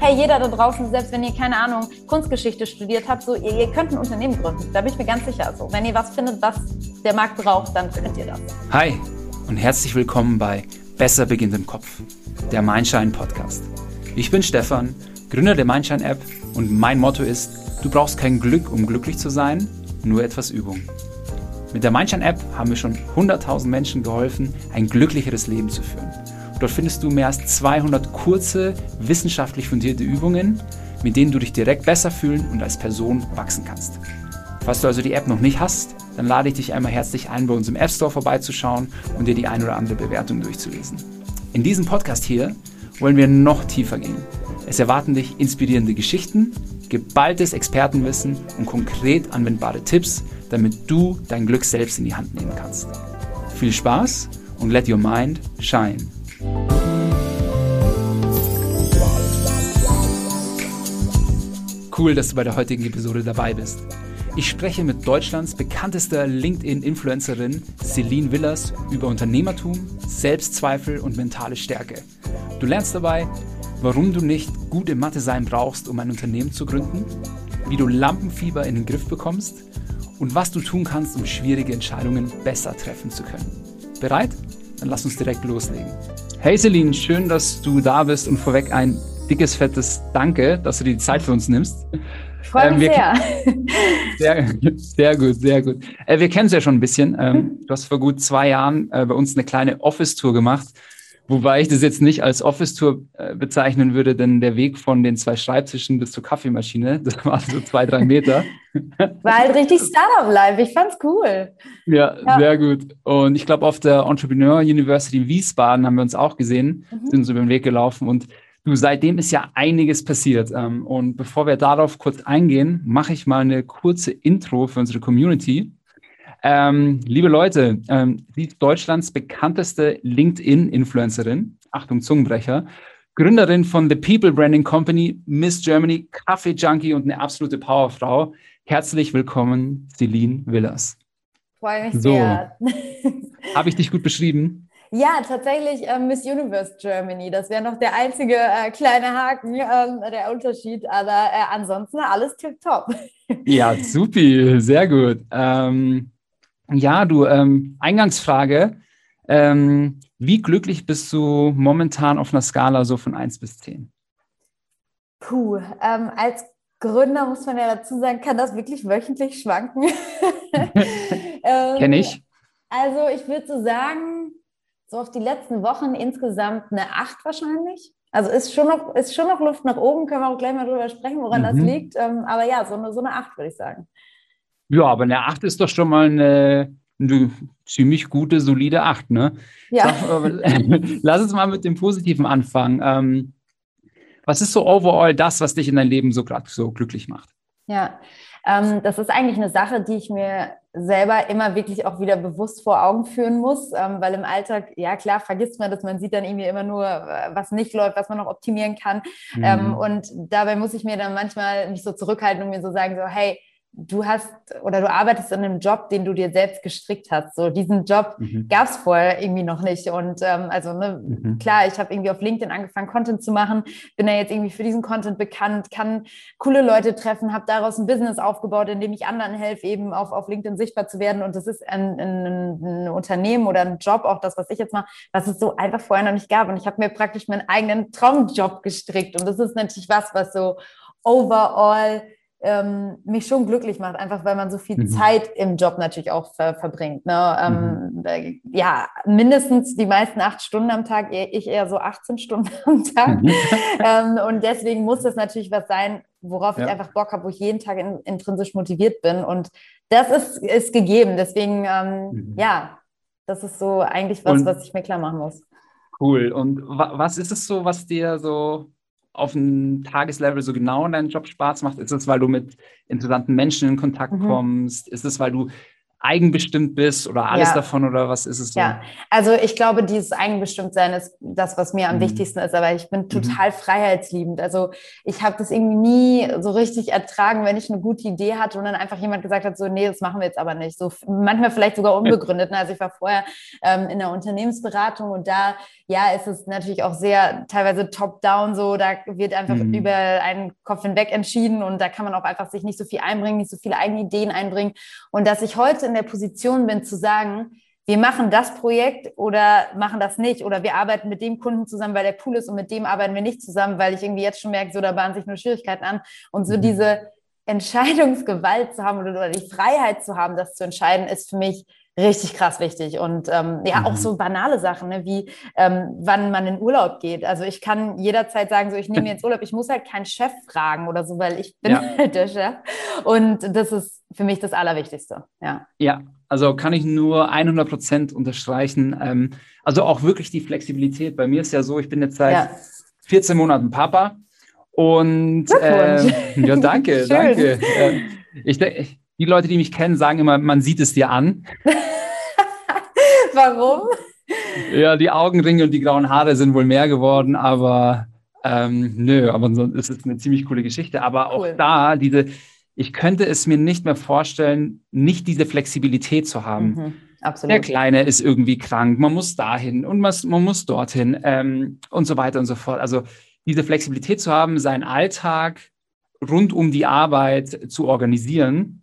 hey, jeder da draußen, selbst wenn ihr keine Ahnung, Kunstgeschichte studiert habt, so ihr, ihr könnt ein Unternehmen gründen. Da bin ich mir ganz sicher. So, wenn ihr was findet, was der Markt braucht, dann könnt ihr das. Hi und herzlich willkommen bei Besser beginnt im Kopf, der Mindshine Podcast. Ich bin Stefan, Gründer der Mindshine App und mein Motto ist, du brauchst kein Glück, um glücklich zu sein, nur etwas Übung. Mit der Mindshine App haben wir schon 100.000 Menschen geholfen, ein glücklicheres Leben zu führen. Dort findest du mehr als 200 kurze, wissenschaftlich fundierte Übungen, mit denen du dich direkt besser fühlen und als Person wachsen kannst. Falls du also die App noch nicht hast, dann lade ich dich einmal herzlich ein, bei uns im App Store vorbeizuschauen und dir die ein oder andere Bewertung durchzulesen. In diesem Podcast hier wollen wir noch tiefer gehen. Es erwarten dich inspirierende Geschichten, geballtes Expertenwissen und konkret anwendbare Tipps, damit du dein Glück selbst in die Hand nehmen kannst. Viel Spaß und let your mind shine. Cool, dass du bei der heutigen Episode dabei bist. Ich spreche mit Deutschlands bekanntester LinkedIn-Influencerin Celine Willers über Unternehmertum, Selbstzweifel und mentale Stärke. Du lernst dabei, warum du nicht gut in Mathe sein brauchst, um ein Unternehmen zu gründen, wie du Lampenfieber in den Griff bekommst und was du tun kannst, um schwierige Entscheidungen besser treffen zu können. Bereit? Dann lass uns direkt loslegen. Hey Celine, schön, dass du da bist und vorweg ein dickes, fettes Danke, dass du dir die Zeit für uns nimmst. Freue mich ähm, sehr. sehr. Sehr gut, sehr gut. Äh, wir kennen es ja schon ein bisschen. Ähm, du hast vor gut zwei Jahren äh, bei uns eine kleine Office-Tour gemacht Wobei ich das jetzt nicht als Office-Tour äh, bezeichnen würde, denn der Weg von den zwei Schreibtischen bis zur Kaffeemaschine, das waren so zwei, drei Meter. War halt richtig Startup-Life. Ich fand's cool. Ja, ja. sehr gut. Und ich glaube, auf der Entrepreneur University in Wiesbaden haben wir uns auch gesehen, mhm. sind uns über den Weg gelaufen und Du, seitdem ist ja einiges passiert. Ähm, und bevor wir darauf kurz eingehen, mache ich mal eine kurze Intro für unsere Community. Ähm, liebe Leute, ähm, sie ist Deutschlands bekannteste LinkedIn-Influencerin, Achtung Zungenbrecher, Gründerin von The People Branding Company, Miss Germany, Kaffee Junkie und eine absolute Powerfrau. Herzlich willkommen, Celine Willers. Freue mich so. sehr. Habe ich dich gut beschrieben? Ja, tatsächlich äh, Miss Universe Germany. Das wäre noch der einzige äh, kleine Haken, äh, der Unterschied. Aber äh, ansonsten alles tipptopp. Ja, supi, sehr gut. Ähm, ja, du, ähm, Eingangsfrage. Ähm, wie glücklich bist du momentan auf einer Skala so von 1 bis 10? Puh, ähm, als Gründer muss man ja dazu sagen, kann das wirklich wöchentlich schwanken. ähm, Kenne ich. Also ich würde so sagen, so auf die letzten Wochen insgesamt eine 8 wahrscheinlich. Also ist schon noch, ist schon noch Luft nach oben, können wir auch gleich mal drüber sprechen, woran mhm. das liegt. Ähm, aber ja, so eine, so eine 8 würde ich sagen. Ja, aber eine 8 ist doch schon mal eine, eine ziemlich gute, solide 8, ne? Ja. Sag, lass uns mal mit dem Positiven anfangen. Ähm, was ist so overall das, was dich in deinem Leben so so glücklich macht? Ja, ähm, das ist eigentlich eine Sache, die ich mir selber immer wirklich auch wieder bewusst vor Augen führen muss, ähm, weil im Alltag, ja klar, vergisst man das, man sieht dann irgendwie immer nur, äh, was nicht läuft, was man noch optimieren kann. Mhm. Ähm, und dabei muss ich mir dann manchmal mich so zurückhalten und mir so sagen, so, hey, du hast oder du arbeitest in einem Job, den du dir selbst gestrickt hast. So diesen Job mhm. gab es vorher irgendwie noch nicht. Und ähm, also ne, mhm. klar, ich habe irgendwie auf LinkedIn angefangen, Content zu machen, bin da jetzt irgendwie für diesen Content bekannt, kann coole Leute treffen, habe daraus ein Business aufgebaut, in dem ich anderen helfe, eben auf, auf LinkedIn sichtbar zu werden. Und das ist ein, ein, ein Unternehmen oder ein Job, auch das, was ich jetzt mache, was es so einfach vorher noch nicht gab. Und ich habe mir praktisch meinen eigenen Traumjob gestrickt. Und das ist natürlich was, was so overall ähm, mich schon glücklich macht, einfach weil man so viel mhm. Zeit im Job natürlich auch ver verbringt. Ne? Ähm, mhm. äh, ja, mindestens die meisten acht Stunden am Tag, ich eher so 18 Stunden am Tag. Mhm. ähm, und deswegen muss das natürlich was sein, worauf ja. ich einfach Bock habe, wo ich jeden Tag in, intrinsisch motiviert bin. Und das ist, ist gegeben. Deswegen, ähm, mhm. ja, das ist so eigentlich was, und, was ich mir klar machen muss. Cool. Und was ist es so, was dir so auf einem Tageslevel so genau in deinem Job Spaß macht? Ist es, weil du mit interessanten Menschen in Kontakt mhm. kommst? Ist es, weil du eigenbestimmt bist oder alles ja. davon oder was ist es so? Ja, also ich glaube, dieses Eigenbestimmtsein ist das, was mir am mhm. wichtigsten ist, aber ich bin mhm. total mhm. freiheitsliebend. Also ich habe das irgendwie nie so richtig ertragen, wenn ich eine gute Idee hatte und dann einfach jemand gesagt hat, so, nee, das machen wir jetzt aber nicht. So manchmal vielleicht sogar unbegründet. Ne? Also ich war vorher ähm, in der Unternehmensberatung und da, ja, ist es natürlich auch sehr teilweise top-down so, da wird einfach mhm. über einen Kopf hinweg entschieden und da kann man auch einfach sich nicht so viel einbringen, nicht so viele eigene Ideen einbringen. Und dass ich heute in der Position bin zu sagen, wir machen das Projekt oder machen das nicht oder wir arbeiten mit dem Kunden zusammen, weil der cool ist und mit dem arbeiten wir nicht zusammen, weil ich irgendwie jetzt schon merke, so da bahnen sich nur Schwierigkeiten an und so mhm. diese Entscheidungsgewalt zu haben oder, oder die Freiheit zu haben, das zu entscheiden, ist für mich richtig krass wichtig. Und ähm, ja, mhm. auch so banale Sachen, ne, wie ähm, wann man in Urlaub geht. Also ich kann jederzeit sagen, so ich nehme jetzt Urlaub, ich muss halt keinen Chef fragen oder so, weil ich bin ja. halt der Chef. Und das ist für mich das Allerwichtigste. Ja, ja also kann ich nur 100 Prozent unterstreichen. Ähm, also auch wirklich die Flexibilität. Bei mir ist ja so, ich bin jetzt seit ja. 14 Monaten Papa. Und äh, ja, danke, danke. Äh, ich, die Leute, die mich kennen, sagen immer, man sieht es dir an. Warum? Ja, die Augenringe und die grauen Haare sind wohl mehr geworden, aber ähm, nö, aber es ist eine ziemlich coole Geschichte. Aber auch cool. da, diese, ich könnte es mir nicht mehr vorstellen, nicht diese Flexibilität zu haben. Mhm, absolut. Der Kleine ist irgendwie krank, man muss dahin und man, man muss dorthin ähm, und so weiter und so fort. Also diese Flexibilität zu haben, seinen Alltag rund um die Arbeit zu organisieren,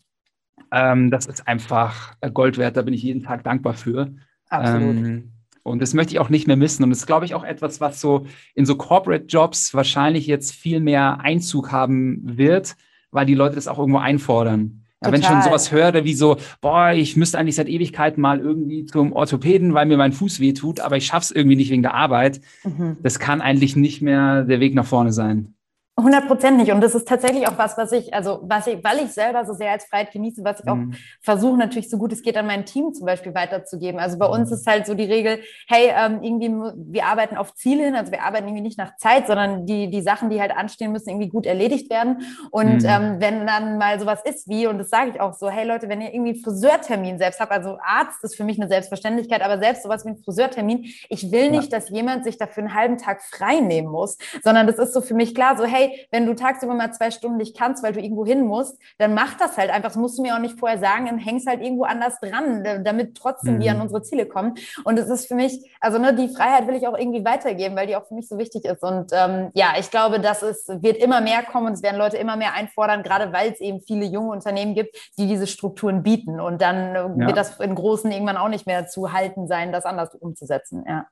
ähm, das ist einfach Gold wert. Da bin ich jeden Tag dankbar für. Absolut. Ähm, und das möchte ich auch nicht mehr missen. Und das ist, glaube ich, auch etwas, was so in so Corporate Jobs wahrscheinlich jetzt viel mehr Einzug haben wird, weil die Leute das auch irgendwo einfordern. Ja, wenn ich schon sowas höre, wie so, boah, ich müsste eigentlich seit Ewigkeiten mal irgendwie zum Orthopäden, weil mir mein Fuß weh tut, aber ich schaffe es irgendwie nicht wegen der Arbeit. Mhm. Das kann eigentlich nicht mehr der Weg nach vorne sein. 100 Prozent nicht. Und das ist tatsächlich auch was, was ich, also was ich, weil ich selber so sehr als Freiheit genieße, was ich auch mhm. versuche natürlich so gut es geht an mein Team zum Beispiel weiterzugeben. Also bei uns mhm. ist halt so die Regel, hey, ähm, irgendwie, wir arbeiten auf Ziele hin, also wir arbeiten irgendwie nicht nach Zeit, sondern die, die Sachen, die halt anstehen, müssen irgendwie gut erledigt werden. Und mhm. ähm, wenn dann mal sowas ist wie, und das sage ich auch so, hey Leute, wenn ihr irgendwie einen Friseurtermin selbst habt, also Arzt ist für mich eine Selbstverständlichkeit, aber selbst sowas wie ein Friseurtermin, ich will nicht, ja. dass jemand sich dafür einen halben Tag frei nehmen muss, sondern das ist so für mich klar, so hey, hey, wenn du tagsüber mal zwei Stunden nicht kannst, weil du irgendwo hin musst, dann mach das halt einfach. Das musst du mir auch nicht vorher sagen, dann hängst halt irgendwo anders dran, damit trotzdem mhm. wir an unsere Ziele kommen. Und es ist für mich, also ne, die Freiheit will ich auch irgendwie weitergeben, weil die auch für mich so wichtig ist. Und ähm, ja, ich glaube, dass es wird immer mehr kommen und es werden Leute immer mehr einfordern, gerade weil es eben viele junge Unternehmen gibt, die diese Strukturen bieten. Und dann ja. wird das in Großen irgendwann auch nicht mehr zu halten sein, das anders umzusetzen. Ja.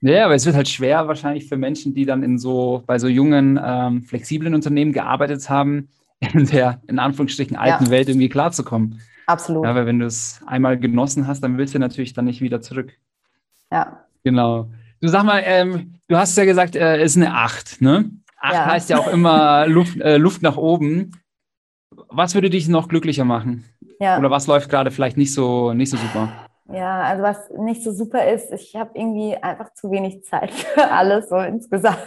Ja, aber es wird halt schwer wahrscheinlich für Menschen, die dann in so, bei so jungen, ähm, flexiblen Unternehmen gearbeitet haben, in der, in Anführungsstrichen, alten ja. Welt irgendwie klarzukommen. Absolut. Ja, weil wenn du es einmal genossen hast, dann willst du natürlich dann nicht wieder zurück. Ja. Genau. Du sag mal, ähm, du hast ja gesagt, es äh, ist eine Acht, ne? Acht ja. heißt ja auch immer Luft, äh, Luft nach oben. Was würde dich noch glücklicher machen? Ja. Oder was läuft gerade vielleicht nicht so, nicht so super? Ja, also was nicht so super ist, ich habe irgendwie einfach zu wenig Zeit für alles so insgesamt.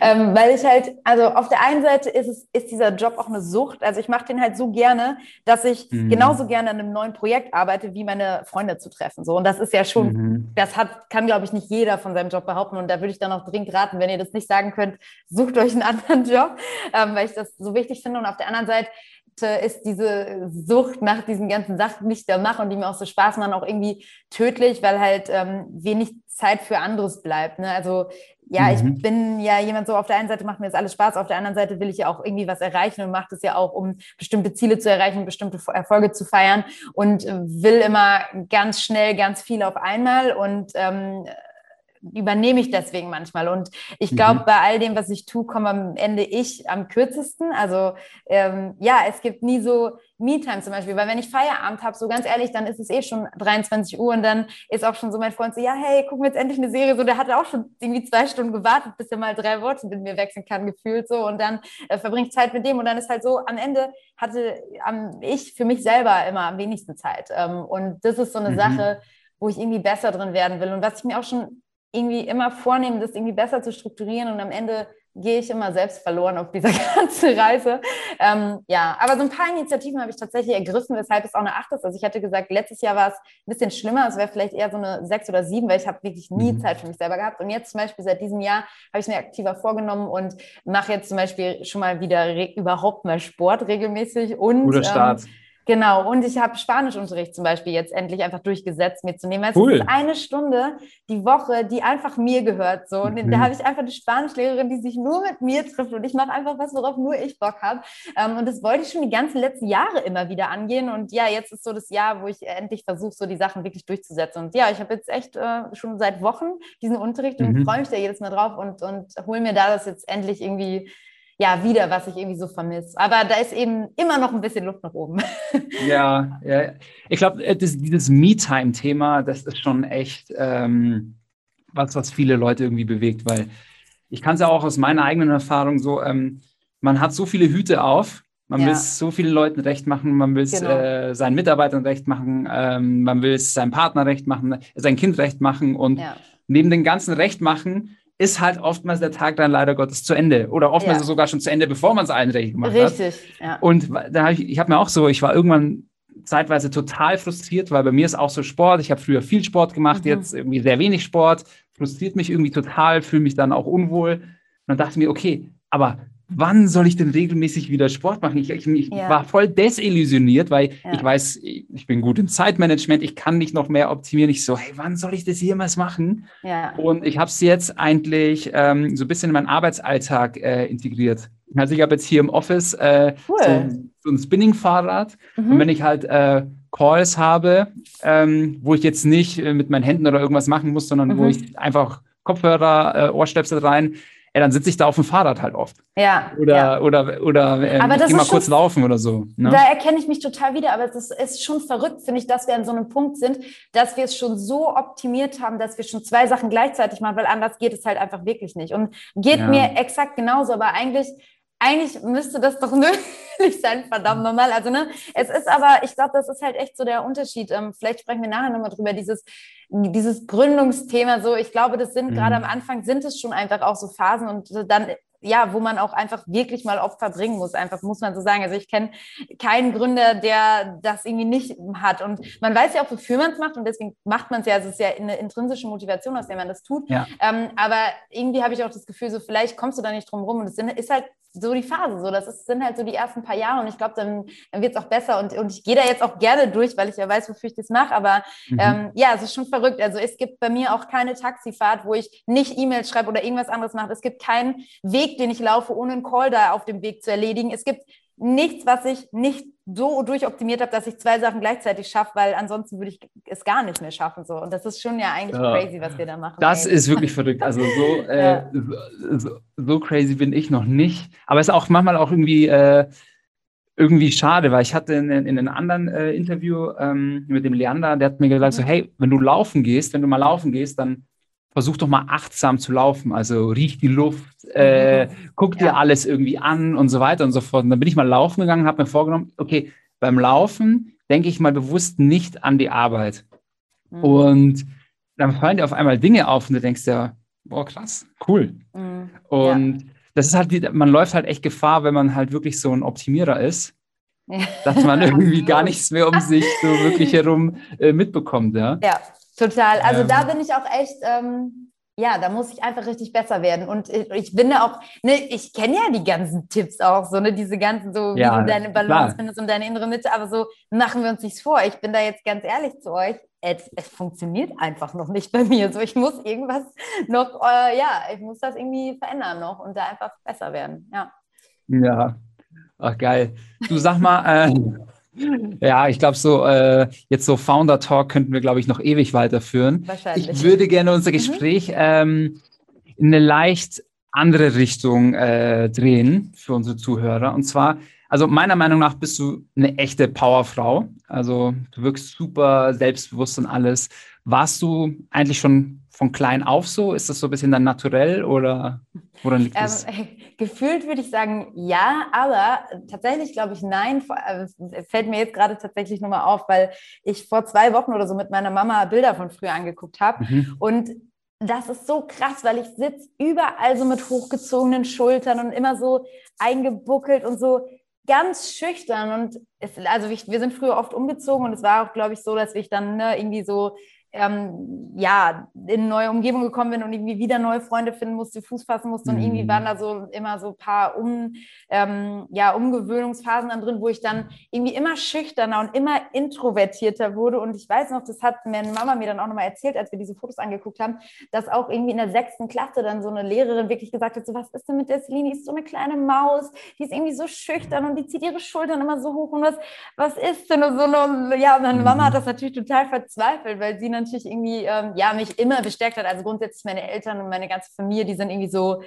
ähm, weil ich halt, also auf der einen Seite ist es, ist dieser Job auch eine Sucht. Also ich mache den halt so gerne, dass ich mhm. genauso gerne an einem neuen Projekt arbeite, wie meine Freunde zu treffen. So. Und das ist ja schon, mhm. das hat, kann, glaube ich, nicht jeder von seinem Job behaupten. Und da würde ich dann auch dringend raten, wenn ihr das nicht sagen könnt, sucht euch einen anderen Job, ähm, weil ich das so wichtig finde. Und auf der anderen Seite ist diese Sucht nach diesen ganzen Sachen, die ich da mache und die mir auch so Spaß machen, auch irgendwie tödlich, weil halt ähm, wenig Zeit für anderes bleibt. Ne? Also ja, mhm. ich bin ja jemand so, auf der einen Seite macht mir das alles Spaß, auf der anderen Seite will ich ja auch irgendwie was erreichen und mache das ja auch, um bestimmte Ziele zu erreichen, bestimmte Erfolge zu feiern und will immer ganz schnell ganz viel auf einmal und ähm, übernehme ich deswegen manchmal. Und ich glaube, mhm. bei all dem, was ich tue, komme am Ende ich am kürzesten. Also ähm, ja, es gibt nie so Me-Time zum Beispiel, weil wenn ich Feierabend habe, so ganz ehrlich, dann ist es eh schon 23 Uhr und dann ist auch schon so mein Freund so, ja, hey, gucken wir jetzt endlich eine Serie. So, der hatte auch schon irgendwie zwei Stunden gewartet, bis er mal drei Worte mit mir wechseln kann, gefühlt so. Und dann äh, verbringe ich Zeit mit dem und dann ist halt so, am Ende hatte ähm, ich für mich selber immer am wenigsten Zeit. Ähm, und das ist so eine mhm. Sache, wo ich irgendwie besser drin werden will. Und was ich mir auch schon irgendwie immer vornehmen, das irgendwie besser zu strukturieren und am Ende gehe ich immer selbst verloren auf dieser ganzen Reise. Ähm, ja, aber so ein paar Initiativen habe ich tatsächlich ergriffen, weshalb es auch eine 8 ist. Also ich hatte gesagt, letztes Jahr war es ein bisschen schlimmer, es wäre vielleicht eher so eine 6 oder 7, weil ich habe wirklich nie mhm. Zeit für mich selber gehabt. Und jetzt zum Beispiel seit diesem Jahr habe ich es mir aktiver vorgenommen und mache jetzt zum Beispiel schon mal wieder überhaupt mal Sport regelmäßig. Und, Guter Start. Ähm, Genau, und ich habe Spanischunterricht zum Beispiel jetzt endlich einfach durchgesetzt, mir zu nehmen. Also cool. es ist eine Stunde die Woche, die einfach mir gehört. So. Und mhm. da habe ich einfach eine Spanischlehrerin, die sich nur mit mir trifft und ich mache einfach was, worauf nur ich Bock habe. Ähm, und das wollte ich schon die ganzen letzten Jahre immer wieder angehen. Und ja, jetzt ist so das Jahr, wo ich endlich versuche, so die Sachen wirklich durchzusetzen. Und ja, ich habe jetzt echt äh, schon seit Wochen diesen Unterricht und mhm. freue mich da jedes Mal drauf und, und hole mir da das jetzt endlich irgendwie ja, wieder, was ich irgendwie so vermisse. Aber da ist eben immer noch ein bisschen Luft nach oben. Ja, ja. Ich glaube, äh, dieses Me-Time-Thema, das ist schon echt ähm, was, was viele Leute irgendwie bewegt, weil ich kann es ja auch aus meiner eigenen Erfahrung so, ähm, man hat so viele Hüte auf, man ja. will es so vielen Leuten recht machen, man will es genau. äh, seinen Mitarbeitern recht machen, ähm, man will es seinem Partner recht machen, sein Kind recht machen und ja. neben dem ganzen Recht machen ist halt oftmals der Tag dann leider Gottes zu Ende oder oftmals ja. sogar schon zu Ende, bevor man es allen recht gemacht Richtig, hat. Richtig. Ja. Und da hab ich, ich habe mir auch so, ich war irgendwann zeitweise total frustriert, weil bei mir ist auch so Sport. Ich habe früher viel Sport gemacht, mhm. jetzt irgendwie sehr wenig Sport, frustriert mich irgendwie total, fühle mich dann auch unwohl. Und dann dachte ich mir, okay, aber wann soll ich denn regelmäßig wieder Sport machen? Ich, ich, ich ja. war voll desillusioniert, weil ja. ich weiß, ich bin gut im Zeitmanagement, ich kann nicht noch mehr optimieren. Ich so, hey, wann soll ich das jemals machen? Ja. Und ich habe es jetzt eigentlich ähm, so ein bisschen in meinen Arbeitsalltag äh, integriert. Also ich habe jetzt hier im Office äh, cool. so, so, ein Spinning-Fahrrad. Mhm. Und wenn ich halt äh, Calls habe, ähm, wo ich jetzt nicht äh, mit meinen Händen oder irgendwas machen muss, sondern mhm. wo ich einfach Kopfhörer, äh, Ohrstöpsel rein, ja, dann sitze ich da auf dem Fahrrad halt oft. Ja. Oder, ja. oder, oder ähm, aber geh mal kurz laufen oder so. Ne? Da erkenne ich mich total wieder, aber es ist schon verrückt, finde ich, dass wir an so einem Punkt sind, dass wir es schon so optimiert haben, dass wir schon zwei Sachen gleichzeitig machen, weil anders geht es halt einfach wirklich nicht. Und geht ja. mir exakt genauso, aber eigentlich eigentlich müsste das doch nötig sein, verdammt nochmal. Also, ne, es ist aber, ich glaube, das ist halt echt so der Unterschied. Ähm, vielleicht sprechen wir nachher nochmal drüber, dieses, dieses Gründungsthema. So, ich glaube, das sind mhm. gerade am Anfang sind es schon einfach auch so Phasen und dann ja, wo man auch einfach wirklich mal Opfer bringen muss, einfach muss man so sagen. Also ich kenne keinen Gründer, der das irgendwie nicht hat. Und man weiß ja auch, wofür man es macht und deswegen macht man es ja. Also es ist ja eine intrinsische Motivation, aus der man das tut. Ja. Ähm, aber irgendwie habe ich auch das Gefühl, so vielleicht kommst du da nicht drum rum. Und es ist halt so die Phase. So, das ist, sind halt so die ersten paar Jahre und ich glaube, dann, dann wird es auch besser. Und, und ich gehe da jetzt auch gerne durch, weil ich ja weiß, wofür ich das mache. Aber mhm. ähm, ja, es ist schon verrückt. Also es gibt bei mir auch keine Taxifahrt, wo ich nicht E-Mails schreibe oder irgendwas anderes mache. Es gibt keinen Weg, den ich laufe, ohne einen Call da auf dem Weg zu erledigen. Es gibt nichts, was ich nicht so durchoptimiert habe, dass ich zwei Sachen gleichzeitig schaffe, weil ansonsten würde ich es gar nicht mehr schaffen. So. Und das ist schon ja eigentlich ja. crazy, was wir da machen. Das ey. ist wirklich verrückt. Also so, äh, so, so, crazy bin ich noch nicht. Aber es ist auch manchmal auch irgendwie, äh, irgendwie schade, weil ich hatte in, in einem anderen äh, Interview ähm, mit dem Leander, der hat mir gesagt, so, mhm. hey, wenn du laufen gehst, wenn du mal laufen gehst, dann versuch doch mal achtsam zu laufen. Also riech die Luft, äh, guck dir ja. alles irgendwie an und so weiter und so fort. Und dann bin ich mal laufen gegangen, habe mir vorgenommen, okay, beim Laufen denke ich mal bewusst nicht an die Arbeit. Mhm. Und dann fallen dir auf einmal Dinge auf und du denkst ja, boah, krass, cool. Mhm. Und ja. das ist halt, die, man läuft halt echt Gefahr, wenn man halt wirklich so ein Optimierer ist, ja. dass man irgendwie gar nichts mehr um sich so wirklich herum äh, mitbekommt. Ja, ja Total. Also ähm. da bin ich auch echt, ähm, ja, da muss ich einfach richtig besser werden. Und ich, ich finde auch, ne, ich kenne ja die ganzen Tipps auch, so, ne, diese ganzen, so ja, wie du deine Balance klar. findest und deine innere Mitte, aber so machen wir uns nichts vor. Ich bin da jetzt ganz ehrlich zu euch. Es, es funktioniert einfach noch nicht bei mir. So, ich muss irgendwas noch, äh, ja, ich muss das irgendwie verändern noch und da einfach besser werden. Ja. Ja. Ach, geil. Du sag mal, äh, ja, ich glaube, so äh, jetzt so Founder Talk könnten wir, glaube ich, noch ewig weiterführen. Wahrscheinlich. Ich würde gerne unser mhm. Gespräch mhm. ähm, in eine leicht andere Richtung äh, drehen für unsere Zuhörer. Und zwar, also meiner Meinung nach bist du eine echte Powerfrau. Also du wirkst super selbstbewusst und alles. Warst du eigentlich schon von klein auf so? Ist das so ein bisschen dann naturell oder woran liegt das? Ähm, gefühlt würde ich sagen ja, aber tatsächlich glaube ich nein. Äh, fällt mir jetzt gerade tatsächlich nochmal auf, weil ich vor zwei Wochen oder so mit meiner Mama Bilder von früher angeguckt habe mhm. und das ist so krass, weil ich sitze überall so mit hochgezogenen Schultern und immer so eingebuckelt und so ganz schüchtern. Und es, also ich, wir sind früher oft umgezogen und es war auch, glaube ich, so, dass ich dann ne, irgendwie so ähm, ja, in eine neue Umgebung gekommen bin und irgendwie wieder neue Freunde finden musste, Fuß fassen musste. Und irgendwie mhm. waren da so immer so ein paar um, ähm, ja, Umgewöhnungsphasen dann drin, wo ich dann irgendwie immer schüchterner und immer introvertierter wurde. Und ich weiß noch, das hat meine Mama mir dann auch nochmal erzählt, als wir diese Fotos angeguckt haben, dass auch irgendwie in der sechsten Klasse dann so eine Lehrerin wirklich gesagt hat, so was ist denn mit der Celine? Die ist so eine kleine Maus, die ist irgendwie so schüchtern und die zieht ihre Schultern immer so hoch und was, was ist denn so eine, ja, und meine Mama hat mhm. das natürlich total verzweifelt, weil sie dann natürlich irgendwie, ähm, ja, mich immer bestärkt hat. Also grundsätzlich meine Eltern und meine ganze Familie, die sind irgendwie so,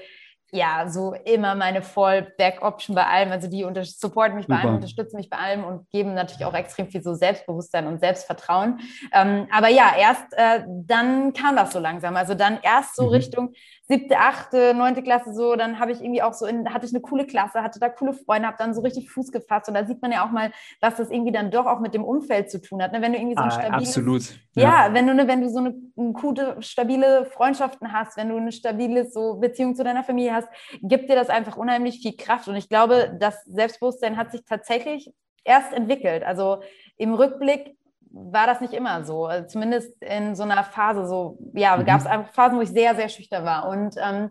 ja, so immer meine Voll-Back-Option bei allem. Also die supporten mich bei allem, unterstützen mich bei allem und geben natürlich auch extrem viel so Selbstbewusstsein und Selbstvertrauen. Ähm, aber ja, erst äh, dann kam das so langsam. Also dann erst so mhm. Richtung siebte, achte, neunte Klasse so, dann habe ich irgendwie auch so in, hatte ich eine coole Klasse, hatte da coole Freunde, habe dann so richtig Fuß gefasst und da sieht man ja auch mal, was das irgendwie dann doch auch mit dem Umfeld zu tun hat. Ne? Wenn du irgendwie so ein ah, stabiles, absolut. Ja, ja, wenn du ne, wenn du so eine, eine gute, stabile Freundschaften hast, wenn du eine stabile so Beziehung zu deiner Familie hast, gibt dir das einfach unheimlich viel Kraft und ich glaube, das Selbstbewusstsein hat sich tatsächlich erst entwickelt. Also im Rückblick war das nicht immer so. Also zumindest in so einer Phase, so, ja, mhm. gab es einfach Phasen, wo ich sehr, sehr schüchtern war. Und ähm,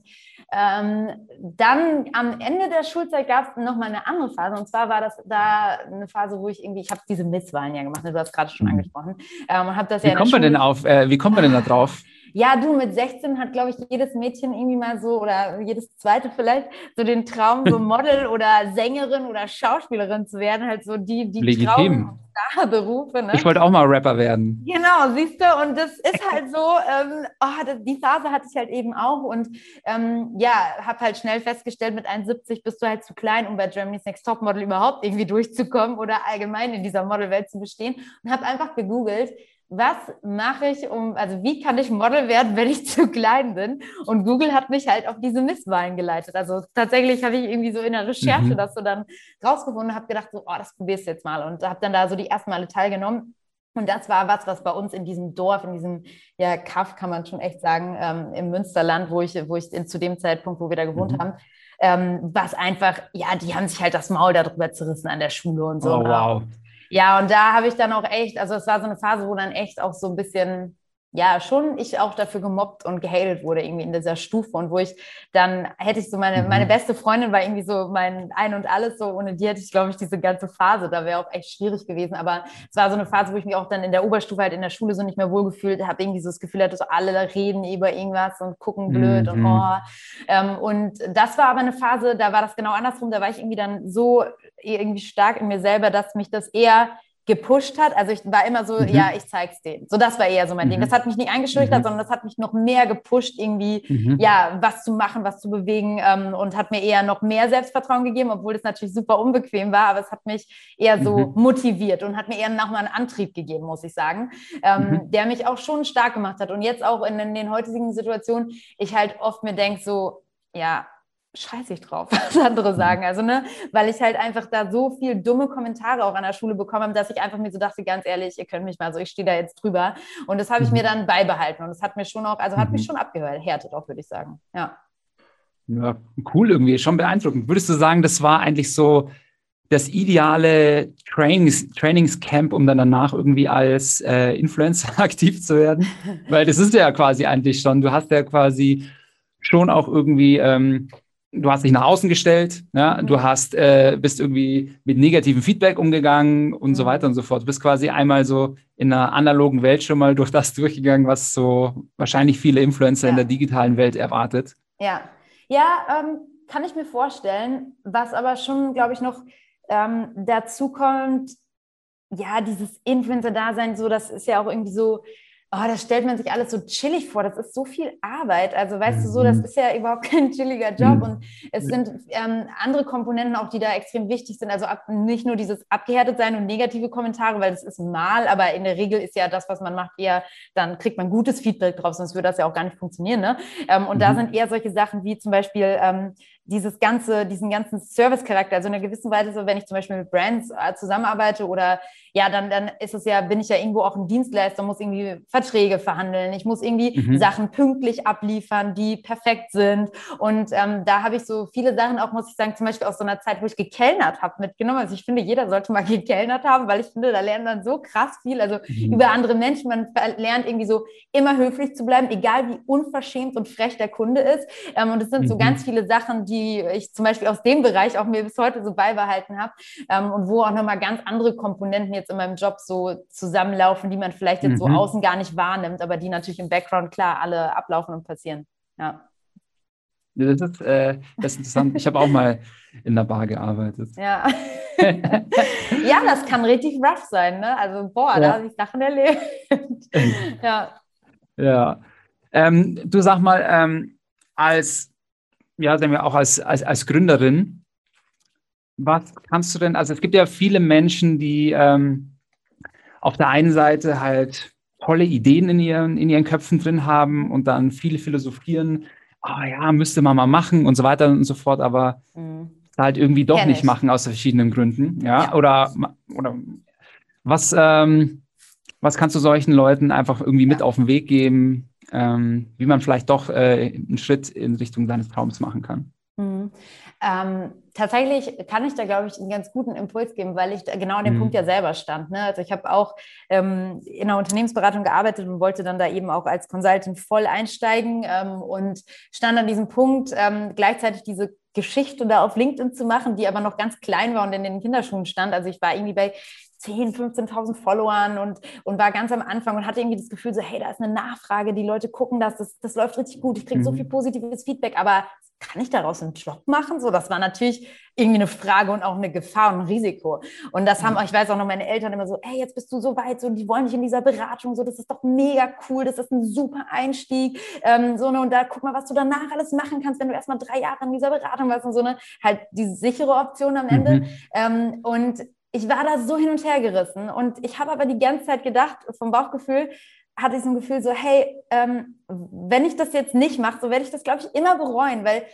ähm, dann am Ende der Schulzeit gab es nochmal eine andere Phase. Und zwar war das da eine Phase, wo ich irgendwie, ich habe diese Misswahlen ja gemacht, ne, du hast gerade schon mhm. angesprochen. Ähm, und das wie ja kommt man denn auf, äh, wie kommt man denn da drauf? Ja, du, mit 16 hat, glaube ich, jedes Mädchen irgendwie mal so oder jedes zweite vielleicht so den Traum, so Model oder Sängerin oder Schauspielerin zu werden. Halt so die, die Legitim. Berufe. Ne? Ich wollte auch mal Rapper werden. Genau, siehst du, und das ist halt so, ähm, oh, das, die Phase hatte ich halt eben auch und ähm, ja, habe halt schnell festgestellt, mit 1,70 bist du halt zu klein, um bei Germany's Next Topmodel überhaupt irgendwie durchzukommen oder allgemein in dieser Modelwelt zu bestehen und habe einfach gegoogelt, was mache ich, um, also wie kann ich Model werden, wenn ich zu klein bin? Und Google hat mich halt auf diese Misswahlen geleitet. Also tatsächlich habe ich irgendwie so in der Recherche mhm. das so dann rausgefunden und habe gedacht, so, oh, das probierst du jetzt mal. Und habe dann da so die ersten Male teilgenommen. Und das war was, was bei uns in diesem Dorf, in diesem ja, Kaff, kann man schon echt sagen, ähm, im Münsterland, wo ich, wo ich in, zu dem Zeitpunkt, wo wir da gewohnt mhm. haben, ähm, was einfach, ja, die haben sich halt das Maul darüber zerrissen an der Schule und so. Oh, wow. Ja, und da habe ich dann auch echt, also es war so eine Phase, wo dann echt auch so ein bisschen ja, schon ich auch dafür gemobbt und gehatet wurde irgendwie in dieser Stufe und wo ich dann hätte ich so meine, mhm. meine beste Freundin war irgendwie so mein Ein und Alles so, ohne die hätte ich glaube ich diese ganze Phase, da wäre auch echt schwierig gewesen, aber es war so eine Phase, wo ich mich auch dann in der Oberstufe halt in der Schule so nicht mehr wohlgefühlt habe, irgendwie so das Gefühl hatte, so alle reden über irgendwas und gucken blöd mhm. und oh. Ähm, und das war aber eine Phase, da war das genau andersrum, da war ich irgendwie dann so irgendwie stark in mir selber, dass mich das eher gepusht hat. Also ich war immer so, mhm. ja, ich zeig's denen. So, das war eher so mein mhm. Ding. Das hat mich nicht eingeschüchtert, mhm. sondern das hat mich noch mehr gepusht, irgendwie, mhm. ja, was zu machen, was zu bewegen ähm, und hat mir eher noch mehr Selbstvertrauen gegeben, obwohl es natürlich super unbequem war, aber es hat mich eher so mhm. motiviert und hat mir eher nochmal einen Antrieb gegeben, muss ich sagen, ähm, mhm. der mich auch schon stark gemacht hat. Und jetzt auch in, in den heutigen Situationen, ich halt oft mir denke, so, ja, scheiße ich drauf, was andere mhm. sagen. Also, ne, weil ich halt einfach da so viel dumme Kommentare auch an der Schule bekommen habe, dass ich einfach mir so dachte, ganz ehrlich, ihr könnt mich mal so, ich stehe da jetzt drüber. Und das habe ich mir mhm. dann beibehalten. Und das hat mir schon auch, also hat mich mhm. schon abgehärtet auch, würde ich sagen. Ja. Ja, cool irgendwie, schon beeindruckend. Würdest du sagen, das war eigentlich so das ideale Trainings, Trainingscamp, um dann danach irgendwie als äh, Influencer aktiv zu werden? Weil das ist ja quasi eigentlich schon, du hast ja quasi schon auch irgendwie ähm, du hast dich nach außen gestellt, ja, mhm. du hast, äh, bist irgendwie mit negativem Feedback umgegangen und mhm. so weiter und so fort. Du bist quasi einmal so in einer analogen Welt schon mal durch das durchgegangen, was so wahrscheinlich viele Influencer ja. in der digitalen Welt erwartet. Ja, ja, ähm, kann ich mir vorstellen. Was aber schon, glaube ich, noch ähm, dazu kommt, ja, dieses Influencer-Dasein, so, das ist ja auch irgendwie so, oh, das stellt man sich alles so chillig vor. Das ist so viel Arbeit. Also weißt du so, das mhm. ist ja überhaupt kein chilliger Job. Mhm. Und es sind ähm, andere Komponenten auch, die da extrem wichtig sind. Also ab, nicht nur dieses abgehärtet sein und negative Kommentare, weil das ist mal, aber in der Regel ist ja das, was man macht, eher, dann kriegt man gutes Feedback drauf, sonst würde das ja auch gar nicht funktionieren. Ne? Ähm, und mhm. da sind eher solche Sachen wie zum Beispiel, ähm, dieses ganze, diesen ganzen Service-Charakter, also in einer gewissen Weise, so wenn ich zum Beispiel mit Brands äh, zusammenarbeite oder ja, dann, dann ist es ja, bin ich ja irgendwo auch ein Dienstleister, muss irgendwie Verträge verhandeln, ich muss irgendwie mhm. Sachen pünktlich abliefern, die perfekt sind. Und ähm, da habe ich so viele Sachen auch, muss ich sagen, zum Beispiel aus so einer Zeit, wo ich gekellnert habe, mitgenommen. Also ich finde, jeder sollte mal gekellnert haben, weil ich finde, da lernt man so krass viel, also mhm. über andere Menschen, man lernt irgendwie so immer höflich zu bleiben, egal wie unverschämt und frech der Kunde ist. Ähm, und es sind mhm. so ganz viele Sachen, die ich zum Beispiel aus dem Bereich auch mir bis heute so beibehalten habe ähm, und wo auch nochmal ganz andere Komponenten jetzt in meinem Job so zusammenlaufen, die man vielleicht jetzt mhm. so außen gar nicht wahrnimmt, aber die natürlich im Background klar alle ablaufen und passieren. Ja. Das ist, äh, das ist interessant. Ich habe auch mal in der Bar gearbeitet. Ja. ja, das kann richtig rough sein, ne? Also, boah, ja. da habe ich Sachen erlebt. ja. Ja. Ähm, du sag mal, ähm, als, ja, sagen wir auch als, als, als Gründerin, was kannst du denn, also es gibt ja viele Menschen, die ähm, auf der einen Seite halt tolle Ideen in ihren, in ihren Köpfen drin haben und dann viele philosophieren, oh ja, müsste man mal machen und so weiter und so fort, aber mhm. halt irgendwie doch nicht machen aus verschiedenen Gründen. Ja, ja. Oder, oder was, ähm, was kannst du solchen Leuten einfach irgendwie mit auf den Weg geben, ähm, wie man vielleicht doch äh, einen Schritt in Richtung seines Traums machen kann? Mhm. Ähm, tatsächlich kann ich da, glaube ich, einen ganz guten Impuls geben, weil ich genau an dem mhm. Punkt ja selber stand. Ne? Also ich habe auch ähm, in der Unternehmensberatung gearbeitet und wollte dann da eben auch als Consultant voll einsteigen ähm, und stand an diesem Punkt, ähm, gleichzeitig diese Geschichte da auf LinkedIn zu machen, die aber noch ganz klein war und in den Kinderschuhen stand. Also ich war irgendwie bei 10, 15.000 Followern und, und war ganz am Anfang und hatte irgendwie das Gefühl so, hey, da ist eine Nachfrage, die Leute gucken das, das, das läuft richtig gut, ich kriege mhm. so viel positives Feedback, aber kann ich daraus einen Job machen? So, das war natürlich irgendwie eine Frage und auch eine Gefahr und ein Risiko. Und das haben, mhm. ich weiß auch noch meine Eltern immer so, hey, jetzt bist du so weit, so, die wollen dich in dieser Beratung, so, das ist doch mega cool, das ist ein super Einstieg, ähm, so, ne, und da guck mal, was du danach alles machen kannst, wenn du erstmal drei Jahre in dieser Beratung warst und so, ne, halt die sichere Option am Ende. Mhm. Ähm, und ich war da so hin und her gerissen und ich habe aber die ganze Zeit gedacht, vom Bauchgefühl, hatte ich so ein Gefühl so, hey, ähm, wenn ich das jetzt nicht mache, so werde ich das, glaube ich, immer bereuen, weil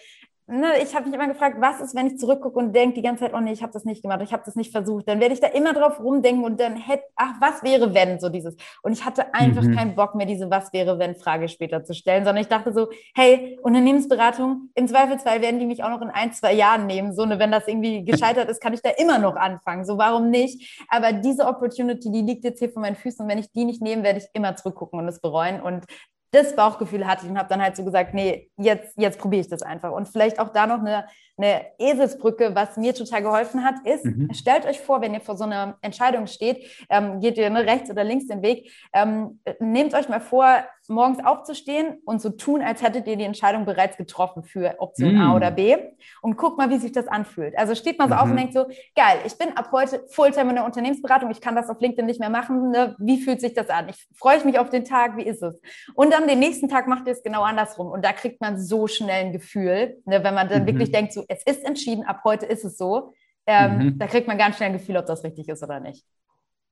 ne, ich habe mich immer gefragt, was ist, wenn ich zurückgucke und denke die ganze Zeit, oh nee, ich habe das nicht gemacht, ich habe das nicht versucht. Dann werde ich da immer drauf rumdenken und dann hätte, ach, was wäre, wenn, so dieses. Und ich hatte einfach mhm. keinen Bock mehr, diese Was wäre, wenn Frage später zu stellen, sondern ich dachte so, hey, Unternehmensberatung, im Zweifelsfall werden die mich auch noch in ein, zwei Jahren nehmen. So, ne, wenn das irgendwie gescheitert ist, kann ich da immer noch anfangen. So, warum nicht? Aber diese Opportunity, die liegt jetzt hier vor meinen Füßen und wenn ich die nicht nehme, werde ich immer zurückgucken und es bereuen. Und das Bauchgefühl hatte ich und habe dann halt so gesagt, nee, jetzt, jetzt probiere ich das einfach. Und vielleicht auch da noch eine, eine Eselsbrücke, was mir total geholfen hat, ist, mhm. stellt euch vor, wenn ihr vor so einer Entscheidung steht, ähm, geht ihr ne, rechts oder links den Weg, ähm, nehmt euch mal vor, morgens aufzustehen und so tun, als hättet ihr die Entscheidung bereits getroffen für Option mm. A oder B und guckt mal, wie sich das anfühlt. Also steht mal so mhm. auf und mhm. denkt so, geil, ich bin ab heute Fulltime in der Unternehmensberatung, ich kann das auf LinkedIn nicht mehr machen. Ne? Wie fühlt sich das an? Ich freue mich auf den Tag, wie ist es? Und dann den nächsten Tag macht ihr es genau andersrum und da kriegt man so schnell ein Gefühl, ne? wenn man dann mhm. wirklich denkt, so, es ist entschieden, ab heute ist es so. Ähm, mhm. Da kriegt man ganz schnell ein Gefühl, ob das richtig ist oder nicht.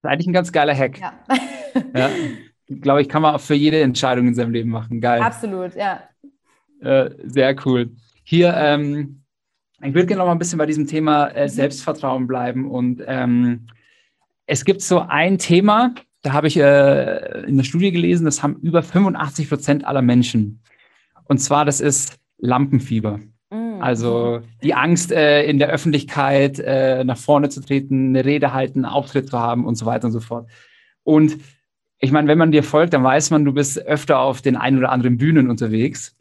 Das ist eigentlich ein ganz geiler Hack. Ja. ja. glaube ich, kann man auch für jede Entscheidung in seinem Leben machen. Geil. Absolut, ja. Äh, sehr cool. Hier, ähm, ich würde gerne noch mal ein bisschen bei diesem Thema äh, mhm. Selbstvertrauen bleiben. Und ähm, es gibt so ein Thema, da habe ich äh, in der Studie gelesen, das haben über 85 Prozent aller Menschen. Und zwar, das ist Lampenfieber. Also die Angst, äh, in der Öffentlichkeit äh, nach vorne zu treten, eine Rede halten, einen Auftritt zu haben und so weiter und so fort. Und ich meine, wenn man dir folgt, dann weiß man, du bist öfter auf den ein oder anderen Bühnen unterwegs.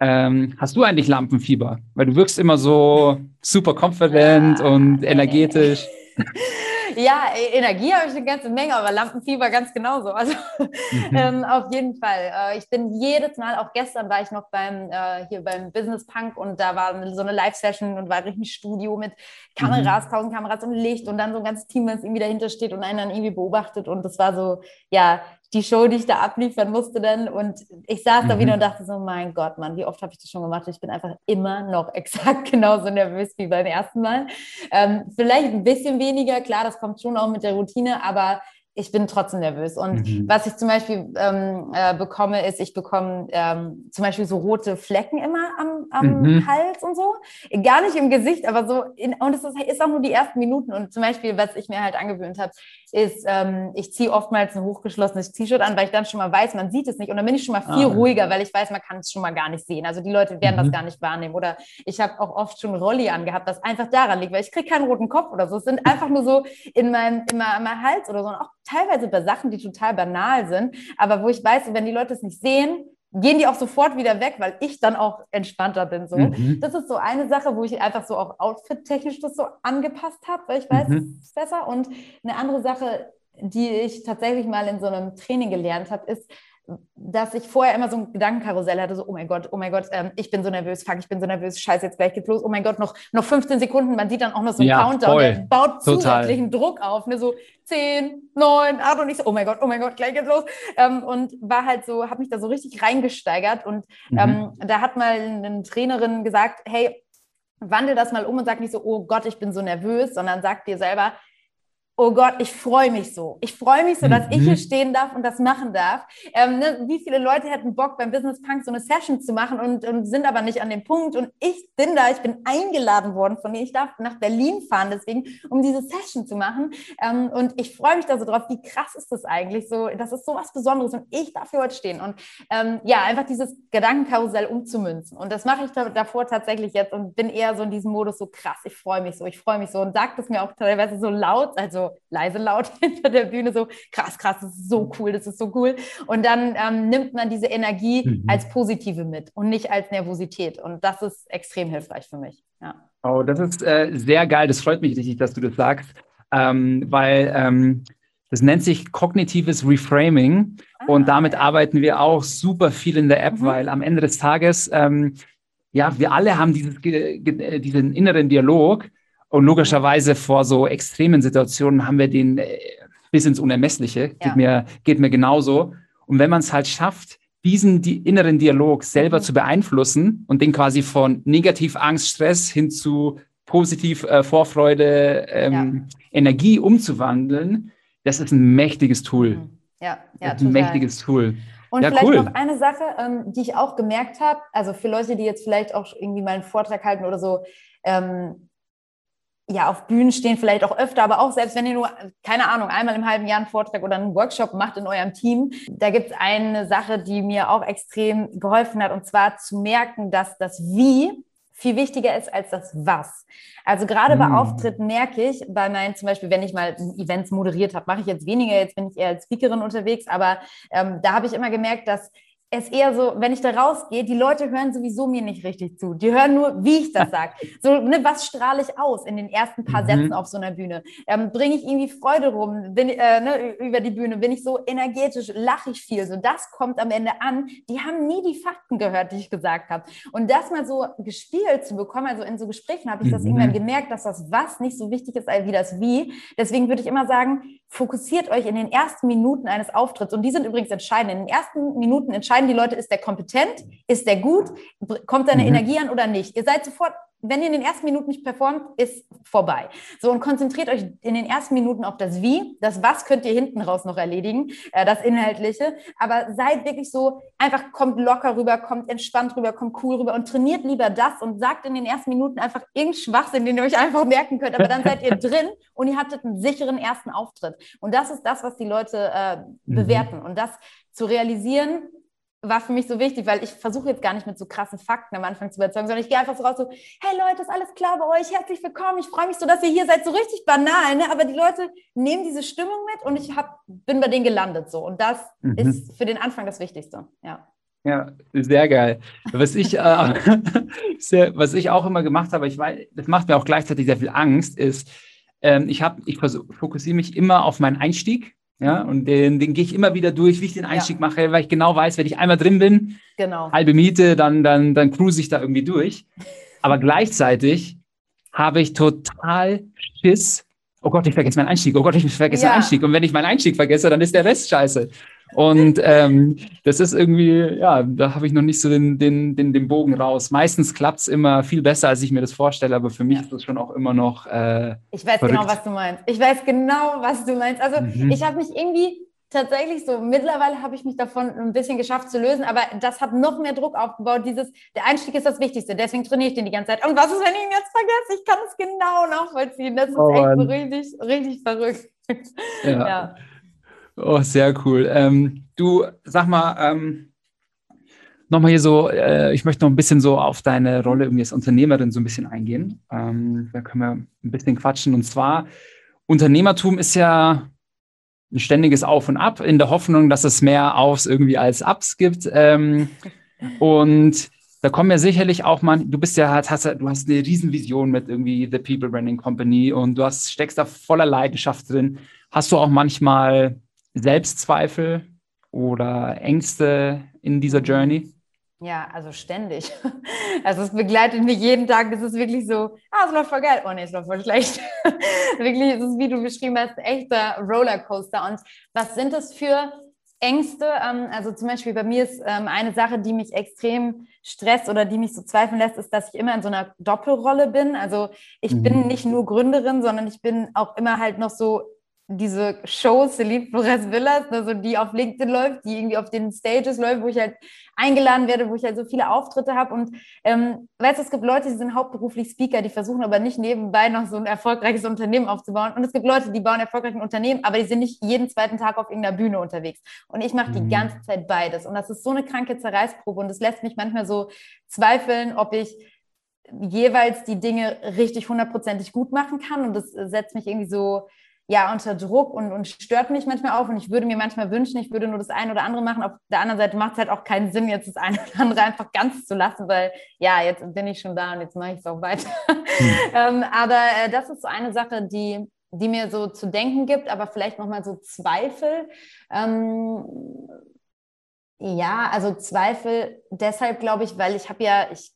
Ähm, hast du eigentlich Lampenfieber? Weil du wirkst immer so super confident ja, und energetisch. ja, Energie habe ich eine ganze Menge, aber Lampenfieber ganz genauso. Also mhm. ähm, auf jeden Fall. Äh, ich bin jedes Mal, auch gestern war ich noch beim äh, hier beim Business Punk und da war so eine Live-Session und war richtig Studio mit Kameras, mhm. tausend Kameras und Licht und dann so ein ganzes Team, das irgendwie dahinter steht und einen dann irgendwie beobachtet. Und das war so, ja, die Show, die ich da abliefern musste dann. Und ich saß mhm. da wieder und dachte so, mein Gott, Mann, wie oft habe ich das schon gemacht? Ich bin einfach immer noch exakt genauso nervös wie beim ersten Mal. Ähm, vielleicht ein bisschen weniger, klar, das kommt schon auch mit der Routine, aber ich bin trotzdem nervös. Und mhm. was ich zum Beispiel ähm, äh, bekomme, ist, ich bekomme ähm, zum Beispiel so rote Flecken immer am, am mhm. Hals und so. Gar nicht im Gesicht, aber so. In, und es ist, ist, auch nur die ersten Minuten. Und zum Beispiel, was ich mir halt angewöhnt habe, ist, ähm, ich ziehe oftmals ein hochgeschlossenes T-Shirt an, weil ich dann schon mal weiß, man sieht es nicht. Und dann bin ich schon mal viel ah. ruhiger, weil ich weiß, man kann es schon mal gar nicht sehen. Also die Leute werden mhm. das gar nicht wahrnehmen. Oder ich habe auch oft schon Rolli angehabt, was einfach daran liegt, weil ich kriege keinen roten Kopf oder so. Es sind einfach nur so in meinem, in meinem Hals oder so. Und auch teilweise bei Sachen, die total banal sind, aber wo ich weiß, wenn die Leute es nicht sehen, gehen die auch sofort wieder weg, weil ich dann auch entspannter bin. So. Mhm. Das ist so eine Sache, wo ich einfach so auch outfit-technisch das so angepasst habe, weil ich weiß, mhm. es ist besser. Und eine andere Sache, die ich tatsächlich mal in so einem Training gelernt habe, ist, dass ich vorher immer so ein Gedankenkarussell hatte, so, oh mein Gott, oh mein Gott, ähm, ich bin so nervös, fuck, ich bin so nervös, scheiße, jetzt gleich geht's los, oh mein Gott, noch, noch 15 Sekunden, man sieht dann auch noch so einen ja, Countdown, voll. der baut Total. zusätzlichen Druck auf, ne, so 10, 9, 8 und ich so, oh mein Gott, oh mein Gott, gleich geht's los ähm, und war halt so, habe mich da so richtig reingesteigert und mhm. ähm, da hat mal eine Trainerin gesagt, hey, wandel das mal um und sag nicht so, oh Gott, ich bin so nervös, sondern sag dir selber, oh Gott, ich freue mich so. Ich freue mich so, dass mhm. ich hier stehen darf und das machen darf. Ähm, ne, wie viele Leute hätten Bock, beim Business Punk so eine Session zu machen und, und, sind aber nicht an dem Punkt. Und ich bin da, ich bin eingeladen worden von denen. Ich darf nach Berlin fahren, deswegen, um diese Session zu machen. Ähm, und ich freue mich da so drauf. Wie krass ist das eigentlich? So, das ist so was Besonderes und ich darf hier heute stehen. Und ähm, ja, einfach dieses Gedankenkarussell umzumünzen. Und das mache ich da, davor tatsächlich jetzt und bin eher so in diesem Modus so krass. Ich freue mich so, ich freue mich so und sagt es mir auch teilweise so laut, also leise laut hinter der Bühne, so krass, krass, das ist so cool, das ist so cool. Und dann ähm, nimmt man diese Energie mhm. als positive mit und nicht als Nervosität. Und das ist extrem hilfreich für mich. Ja. Oh, das ist äh, sehr geil. Das freut mich richtig, dass du das sagst, ähm, weil ähm, das nennt sich kognitives Reframing. Ah, und damit ja. arbeiten wir auch super viel in der App, mhm. weil am Ende des Tages, ähm, ja, wir alle haben dieses, diesen inneren Dialog und logischerweise vor so extremen Situationen haben wir den äh, bis ins Unermessliche. Ja. Geht, mir, geht mir genauso. Und wenn man es halt schafft, diesen die inneren Dialog selber mhm. zu beeinflussen und den quasi von negativ Angst, Stress hin zu positiv äh, Vorfreude, ähm, ja. Energie umzuwandeln, das ist ein mächtiges Tool. Mhm. Ja, ja, ein mächtiges Tool. Und ja, vielleicht cool. noch eine Sache, ähm, die ich auch gemerkt habe, also für Leute, die jetzt vielleicht auch irgendwie mal einen Vortrag halten oder so, ähm, ja, auf Bühnen stehen, vielleicht auch öfter, aber auch selbst wenn ihr nur, keine Ahnung, einmal im halben Jahr einen Vortrag oder einen Workshop macht in eurem Team, da gibt es eine Sache, die mir auch extrem geholfen hat, und zwar zu merken, dass das Wie viel wichtiger ist als das Was. Also gerade mm. bei Auftritten merke ich, bei meinen zum Beispiel, wenn ich mal Events moderiert habe, mache ich jetzt weniger, jetzt bin ich eher als Speakerin unterwegs, aber ähm, da habe ich immer gemerkt, dass es eher so, wenn ich da rausgehe, die Leute hören sowieso mir nicht richtig zu. Die hören nur, wie ich das sage. So, ne, was strahle ich aus in den ersten paar mhm. Sätzen auf so einer Bühne? Ähm, Bringe ich irgendwie Freude rum bin, äh, ne, über die Bühne? Bin ich so energetisch? Lache ich viel? So, das kommt am Ende an. Die haben nie die Fakten gehört, die ich gesagt habe. Und das mal so gespielt zu bekommen, also in so Gesprächen habe ich das mhm. irgendwann gemerkt, dass das Was nicht so wichtig ist wie das Wie. Deswegen würde ich immer sagen, fokussiert euch in den ersten Minuten eines Auftritts. Und die sind übrigens entscheidend. In den ersten Minuten entscheiden die Leute, ist der kompetent, ist der gut, kommt seine mhm. Energie an oder nicht. Ihr seid sofort wenn ihr in den ersten Minuten nicht performt, ist vorbei. So und konzentriert euch in den ersten Minuten auf das Wie. Das Was könnt ihr hinten raus noch erledigen, äh, das Inhaltliche. Aber seid wirklich so, einfach kommt locker rüber, kommt entspannt rüber, kommt cool rüber und trainiert lieber das und sagt in den ersten Minuten einfach irgendeinen Schwachsinn, den ihr euch einfach merken könnt. Aber dann seid ihr drin und ihr hattet einen sicheren ersten Auftritt. Und das ist das, was die Leute äh, mhm. bewerten. Und das zu realisieren, war für mich so wichtig, weil ich versuche jetzt gar nicht mit so krassen Fakten am Anfang zu überzeugen, sondern ich gehe einfach so raus so, hey Leute, ist alles klar bei euch? Herzlich willkommen. Ich freue mich so, dass ihr hier seid. So richtig banal, ne? aber die Leute nehmen diese Stimmung mit und ich hab, bin bei denen gelandet so. Und das mhm. ist für den Anfang das Wichtigste. Ja. Ja, sehr geil. Was ich, äh, was ich auch immer gemacht habe, ich weiß, das macht mir auch gleichzeitig sehr viel Angst, ist, ähm, ich, hab, ich fokussiere mich immer auf meinen Einstieg ja, und den, den gehe ich immer wieder durch, wie ich den Einstieg ja. mache, weil ich genau weiß, wenn ich einmal drin bin, genau. halbe Miete, dann, dann, dann cruise ich da irgendwie durch. Aber gleichzeitig habe ich total Schiss. Oh Gott, ich vergesse meinen Einstieg. Oh Gott, ich vergesse ja. meinen Einstieg. Und wenn ich meinen Einstieg vergesse, dann ist der Rest scheiße. Und ähm, das ist irgendwie, ja, da habe ich noch nicht so den, den, den, den Bogen raus. Meistens klappt es immer viel besser, als ich mir das vorstelle, aber für mich ja. ist das schon auch immer noch. Äh, ich weiß genau, verrückt. genau, was du meinst. Ich weiß genau, was du meinst. Also mhm. ich habe mich irgendwie tatsächlich so. Mittlerweile habe ich mich davon ein bisschen geschafft zu lösen, aber das hat noch mehr Druck aufgebaut. Dieses, der Einstieg ist das Wichtigste, deswegen trainiere ich den die ganze Zeit. Und was ist, wenn ich ihn jetzt vergesse? Ich kann es genau nachvollziehen. Das ist oh, echt so richtig, richtig verrückt. Ja. ja. Oh, sehr cool. Ähm, du, sag mal, ähm, nochmal hier so, äh, ich möchte noch ein bisschen so auf deine Rolle irgendwie als Unternehmerin so ein bisschen eingehen. Ähm, da können wir ein bisschen quatschen. Und zwar, Unternehmertum ist ja ein ständiges Auf und Ab in der Hoffnung, dass es mehr Aufs irgendwie als Ups gibt. Ähm, und da kommen ja sicherlich auch mal, du bist ja, hast, du hast eine Riesenvision mit irgendwie The People Branding Company und du hast, steckst da voller Leidenschaft drin. Hast du auch manchmal Selbstzweifel oder Ängste in dieser Journey? Ja, also ständig. Also es begleitet mich jeden Tag. Es ist wirklich so, ah, es läuft voll geil. Oh nee, es läuft voll schlecht. wirklich, es ist, wie du beschrieben hast, ein echter Rollercoaster. Und was sind es für Ängste? Ähm, also zum Beispiel bei mir ist ähm, eine Sache, die mich extrem stresst oder die mich so zweifeln lässt, ist, dass ich immer in so einer Doppelrolle bin. Also ich mhm. bin nicht nur Gründerin, sondern ich bin auch immer halt noch so diese Show Celine Flores Villas, also die auf LinkedIn läuft, die irgendwie auf den Stages läuft, wo ich halt eingeladen werde, wo ich halt so viele Auftritte habe. Und ähm, weißt du, es gibt Leute, die sind hauptberuflich Speaker, die versuchen aber nicht nebenbei noch so ein erfolgreiches Unternehmen aufzubauen. Und es gibt Leute, die bauen erfolgreich ein Unternehmen, aber die sind nicht jeden zweiten Tag auf irgendeiner Bühne unterwegs. Und ich mache die mhm. ganze Zeit beides. Und das ist so eine kranke Zerreißprobe. Und es lässt mich manchmal so zweifeln, ob ich jeweils die Dinge richtig hundertprozentig gut machen kann. Und das setzt mich irgendwie so ja unter Druck und, und stört mich manchmal auch. Und ich würde mir manchmal wünschen, ich würde nur das eine oder andere machen. Auf der anderen Seite macht es halt auch keinen Sinn, jetzt das eine oder andere einfach ganz zu lassen, weil ja, jetzt bin ich schon da und jetzt mache ich es auch weiter. Hm. ähm, aber äh, das ist so eine Sache, die, die mir so zu denken gibt, aber vielleicht nochmal so Zweifel. Ähm, ja, also Zweifel deshalb glaube ich, weil ich habe ja, ich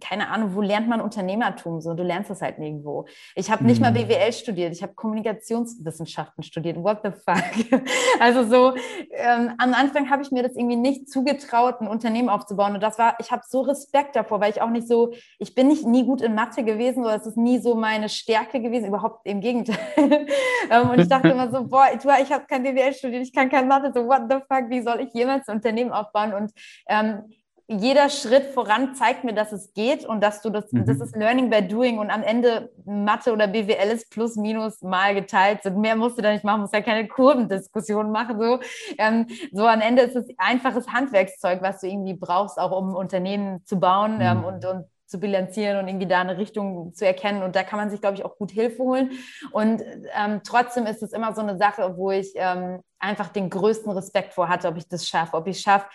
keine Ahnung, wo lernt man Unternehmertum so? Du lernst das halt nirgendwo. Ich habe nicht mal mhm. BWL studiert, ich habe Kommunikationswissenschaften studiert. What the fuck? Also so, ähm, am Anfang habe ich mir das irgendwie nicht zugetraut, ein Unternehmen aufzubauen. Und das war, ich habe so Respekt davor, weil ich auch nicht so, ich bin nicht nie gut in Mathe gewesen oder es ist nie so meine Stärke gewesen, überhaupt im Gegenteil. ähm, und ich dachte immer so, boah, ich, ich habe kein BWL studiert, ich kann kein Mathe, so what the fuck, wie soll ich jemals ein Unternehmen aufbauen? Und ähm, jeder Schritt voran zeigt mir, dass es geht und dass du das, mhm. das ist Learning by Doing und am Ende Mathe oder BWL ist plus minus mal geteilt. sind. Mehr musst du da nicht machen, musst ja keine Kurvendiskussion machen. So, ähm, so am Ende ist es einfaches Handwerkszeug, was du irgendwie brauchst, auch um Unternehmen zu bauen ähm, mhm. und, und zu bilanzieren und irgendwie da eine Richtung zu erkennen. Und da kann man sich, glaube ich, auch gut Hilfe holen. Und ähm, trotzdem ist es immer so eine Sache, wo ich ähm, einfach den größten Respekt vor hatte, ob ich das schaffe, ob ich schaffe,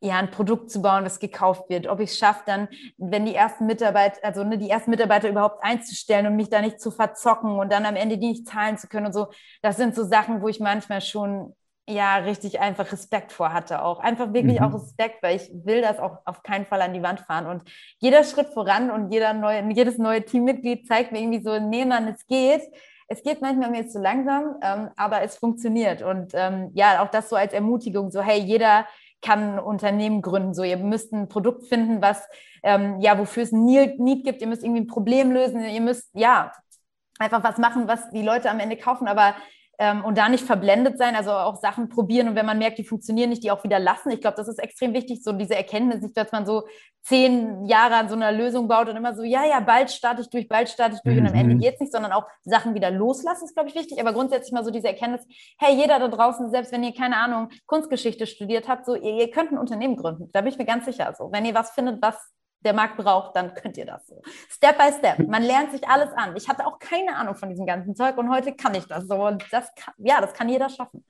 ja, ein Produkt zu bauen, das gekauft wird, ob ich es schaffe, dann, wenn die ersten Mitarbeiter, also ne, die ersten Mitarbeiter überhaupt einzustellen und mich da nicht zu verzocken und dann am Ende die nicht zahlen zu können und so, das sind so Sachen, wo ich manchmal schon ja richtig einfach Respekt vor hatte auch. Einfach wirklich mhm. auch Respekt, weil ich will das auch auf keinen Fall an die Wand fahren. Und jeder Schritt voran und jeder neue, jedes neue Teammitglied zeigt mir irgendwie so, nee, Mann, es geht. Es geht manchmal mir zu langsam, ähm, aber es funktioniert. Und ähm, ja, auch das so als Ermutigung, so hey, jeder, kann ein Unternehmen gründen. So, ihr müsst ein Produkt finden, was ähm, ja, wofür es ein Need gibt. Ihr müsst irgendwie ein Problem lösen. Ihr müsst ja einfach was machen, was die Leute am Ende kaufen. Aber ähm, und da nicht verblendet sein, also auch Sachen probieren und wenn man merkt, die funktionieren nicht, die auch wieder lassen. Ich glaube, das ist extrem wichtig, so diese Erkenntnis, nicht, dass man so zehn Jahre an so einer Lösung baut und immer so, ja, ja, bald starte ich durch, bald starte ich durch mhm. und am Ende mhm. geht es nicht, sondern auch Sachen wieder loslassen, ist, glaube ich, wichtig. Aber grundsätzlich mal so diese Erkenntnis, hey, jeder da draußen, selbst wenn ihr, keine Ahnung, Kunstgeschichte studiert habt, so, ihr, ihr könnt ein Unternehmen gründen. Da bin ich mir ganz sicher. So, wenn ihr was findet, was der Markt braucht, dann könnt ihr das so. Step by Step. Man lernt sich alles an. Ich hatte auch keine Ahnung von diesem ganzen Zeug und heute kann ich das so. Und das kann, ja, das kann jeder schaffen.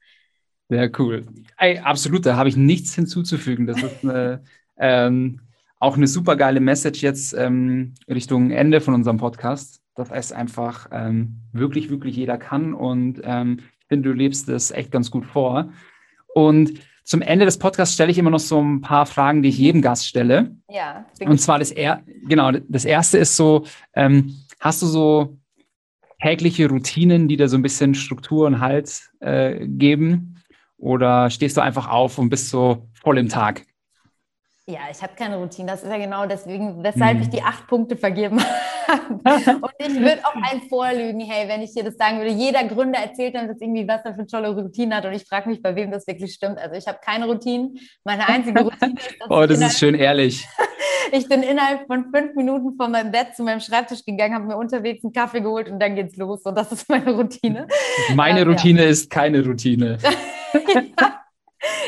Sehr cool. Ey, absolut, da habe ich nichts hinzuzufügen. Das ist eine, ähm, auch eine super geile Message jetzt ähm, Richtung Ende von unserem Podcast, dass es einfach ähm, wirklich, wirklich jeder kann. Und ähm, ich finde, du lebst das echt ganz gut vor. Und zum Ende des Podcasts stelle ich immer noch so ein paar Fragen, die ich jedem Gast stelle. Ja. Und zwar das, er genau, das erste ist so, ähm, hast du so tägliche Routinen, die da so ein bisschen Struktur und Halt äh, geben? Oder stehst du einfach auf und bist so voll im Tag? Ja, ich habe keine Routine. Das ist ja genau deswegen, weshalb mhm. ich die acht Punkte vergeben habe. Und ich würde auch ein vorlügen, hey, wenn ich dir das sagen würde. Jeder Gründer erzählt dann jetzt irgendwie, was er für eine tolle Routine hat. Und ich frage mich, bei wem das wirklich stimmt. Also ich habe keine Routine. Meine einzige Routine ist, Oh, das ist schön ehrlich. ich bin innerhalb von fünf Minuten von meinem Bett zu meinem Schreibtisch gegangen, habe mir unterwegs einen Kaffee geholt und dann geht's los. Und das ist meine Routine. Meine ähm, Routine ja. ist keine Routine. ja.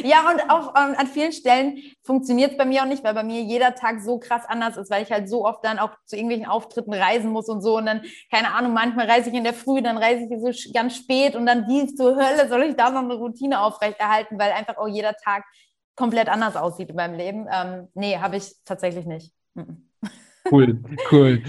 Ja, und auch ähm, an vielen Stellen funktioniert es bei mir auch nicht, weil bei mir jeder Tag so krass anders ist, weil ich halt so oft dann auch zu irgendwelchen Auftritten reisen muss und so. Und dann, keine Ahnung, manchmal reise ich in der Früh, dann reise ich so ganz spät und dann wie zur Hölle soll ich da noch eine Routine aufrechterhalten, weil einfach auch jeder Tag komplett anders aussieht in meinem Leben. Ähm, nee, habe ich tatsächlich nicht. Cool, cool.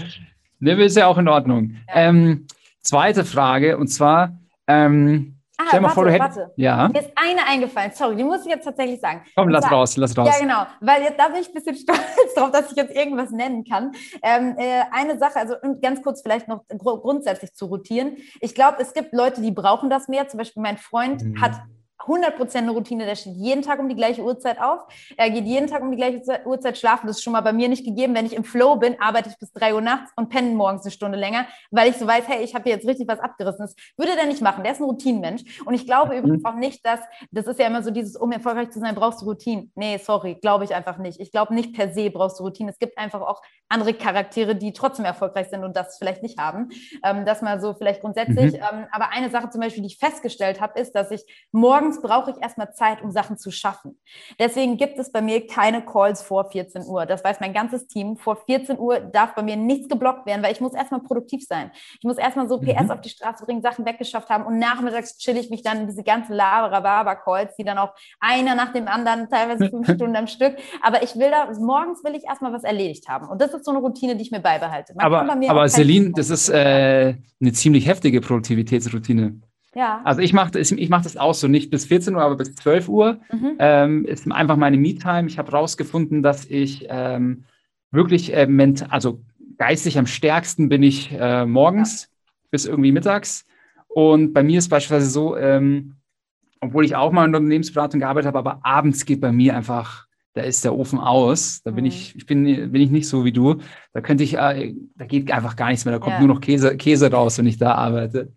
Ne, ist ja auch in Ordnung. Ja. Ähm, zweite Frage, und zwar, ähm, Ah, Stell mal warte, vor, du hättest. Warte. Ja. Mir ist eine eingefallen. Sorry, die muss ich jetzt tatsächlich sagen. Komm, lass zwar, raus, lass raus. Ja, genau. Weil jetzt, da bin ich ein bisschen stolz drauf, dass ich jetzt irgendwas nennen kann. Ähm, äh, eine Sache, also ganz kurz vielleicht noch grundsätzlich zu rotieren. Ich glaube, es gibt Leute, die brauchen das mehr. Zum Beispiel mein Freund mhm. hat 100% eine Routine, der steht jeden Tag um die gleiche Uhrzeit auf. Er geht jeden Tag um die gleiche Uhrzeit schlafen. Das ist schon mal bei mir nicht gegeben. Wenn ich im Flow bin, arbeite ich bis 3 Uhr nachts und penne morgens eine Stunde länger, weil ich so weiß, hey, ich habe hier jetzt richtig was abgerissen. Das würde er nicht machen. Der ist ein Routinenmensch. Und ich glaube mhm. übrigens auch nicht, dass, das ist ja immer so dieses, um erfolgreich zu sein, brauchst du Routine. Nee, sorry, glaube ich einfach nicht. Ich glaube nicht per se brauchst du Routine. Es gibt einfach auch andere Charaktere, die trotzdem erfolgreich sind und das vielleicht nicht haben. Ähm, das mal so vielleicht grundsätzlich. Mhm. Ähm, aber eine Sache zum Beispiel, die ich festgestellt habe, ist, dass ich morgens brauche ich erstmal Zeit, um Sachen zu schaffen. Deswegen gibt es bei mir keine Calls vor 14 Uhr. Das weiß mein ganzes Team. Vor 14 Uhr darf bei mir nichts geblockt werden, weil ich muss erstmal produktiv sein. Ich muss erstmal so PS mhm. auf die Straße bringen, Sachen weggeschafft haben und nachmittags chill ich mich dann in diese ganzen Laberababa-Calls, die dann auch einer nach dem anderen, teilweise fünf Stunden am Stück. Aber ich will da, morgens will ich erstmal was erledigt haben. Und das ist so eine Routine, die ich mir beibehalte. Man aber aber Celine, das ist äh, eine ziemlich heftige Produktivitätsroutine. Ja. Also ich mache ich mach das auch so, nicht bis 14 Uhr, aber bis 12 Uhr. Mhm. Ähm, ist einfach meine Me-Time. Ich habe herausgefunden, dass ich ähm, wirklich äh, mental, also geistig am stärksten bin ich äh, morgens ja. bis irgendwie mittags. Und bei mir ist beispielsweise so, ähm, obwohl ich auch mal in der Unternehmensberatung gearbeitet habe, aber abends geht bei mir einfach, da ist der Ofen aus. Da bin mhm. ich, ich bin, bin ich nicht so wie du. Da könnte ich, äh, da geht einfach gar nichts mehr. Da kommt ja. nur noch Käse, Käse raus, wenn ich da arbeite.